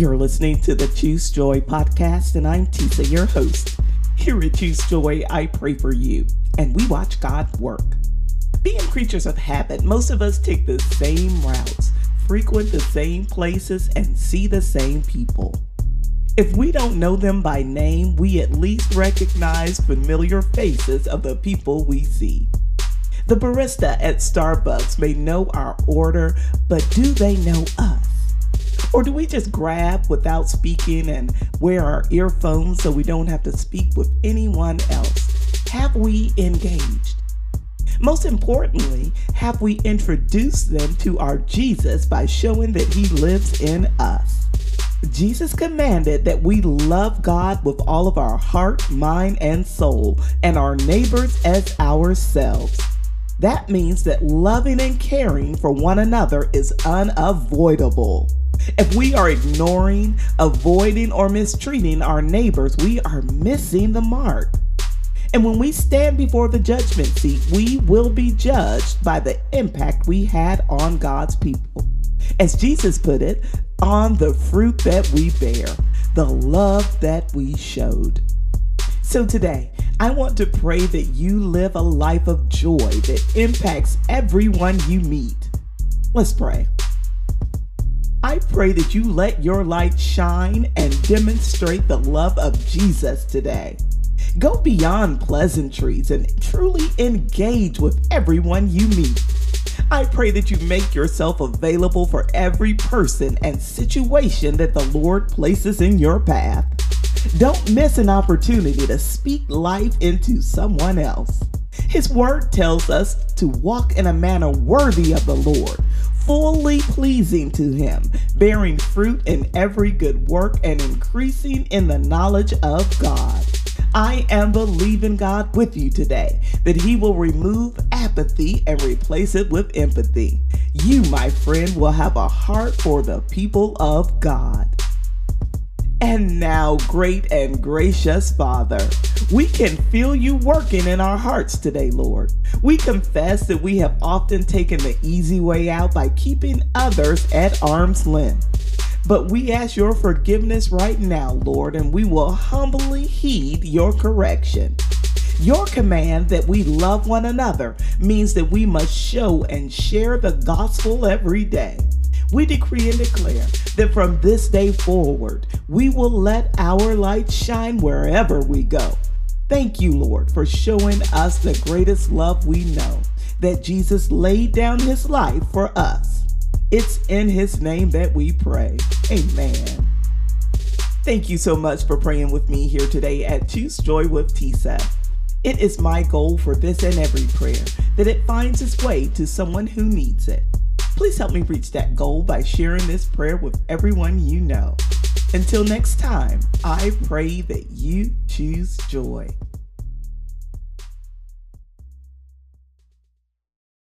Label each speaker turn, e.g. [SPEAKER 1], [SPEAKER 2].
[SPEAKER 1] You're listening to the Choose Joy podcast, and I'm Tisa, your host. Here at Choose Joy, I pray for you, and we watch God work. Being creatures of habit, most of us take the same routes, frequent the same places, and see the same people. If we don't know them by name, we at least recognize familiar faces of the people we see. The barista at Starbucks may know our order, but do they know us? Or do we just grab without speaking and wear our earphones so we don't have to speak with anyone else? Have we engaged? Most importantly, have we introduced them to our Jesus by showing that he lives in us? Jesus commanded that we love God with all of our heart, mind, and soul, and our neighbors as ourselves. That means that loving and caring for one another is unavoidable. If we are ignoring, avoiding, or mistreating our neighbors, we are missing the mark. And when we stand before the judgment seat, we will be judged by the impact we had on God's people. As Jesus put it, on the fruit that we bear, the love that we showed. So today, I want to pray that you live a life of joy that impacts everyone you meet. Let's pray. I pray that you let your light shine and demonstrate the love of Jesus today. Go beyond pleasantries and truly engage with everyone you meet. I pray that you make yourself available for every person and situation that the Lord places in your path. Don't miss an opportunity to speak life into someone else. His word tells us to walk in a manner worthy of the Lord, fully pleasing to Him, bearing fruit in every good work and increasing in the knowledge of God. I am believing God with you today that He will remove apathy and replace it with empathy. You, my friend, will have a heart for the people of God. And now, great and gracious Father, we can feel you working in our hearts today, Lord. We confess that we have often taken the easy way out by keeping others at arm's length. But we ask your forgiveness right now, Lord, and we will humbly heed your correction. Your command that we love one another means that we must show and share the gospel every day we decree and declare that from this day forward, we will let our light shine wherever we go. Thank you, Lord, for showing us the greatest love we know that Jesus laid down his life for us. It's in his name that we pray. Amen. Thank you so much for praying with me here today at Choose Joy with Tisa. It is my goal for this and every prayer that it finds its way to someone who needs it. Please help me reach that goal by sharing this prayer with everyone you know. Until next time, I pray that you choose joy.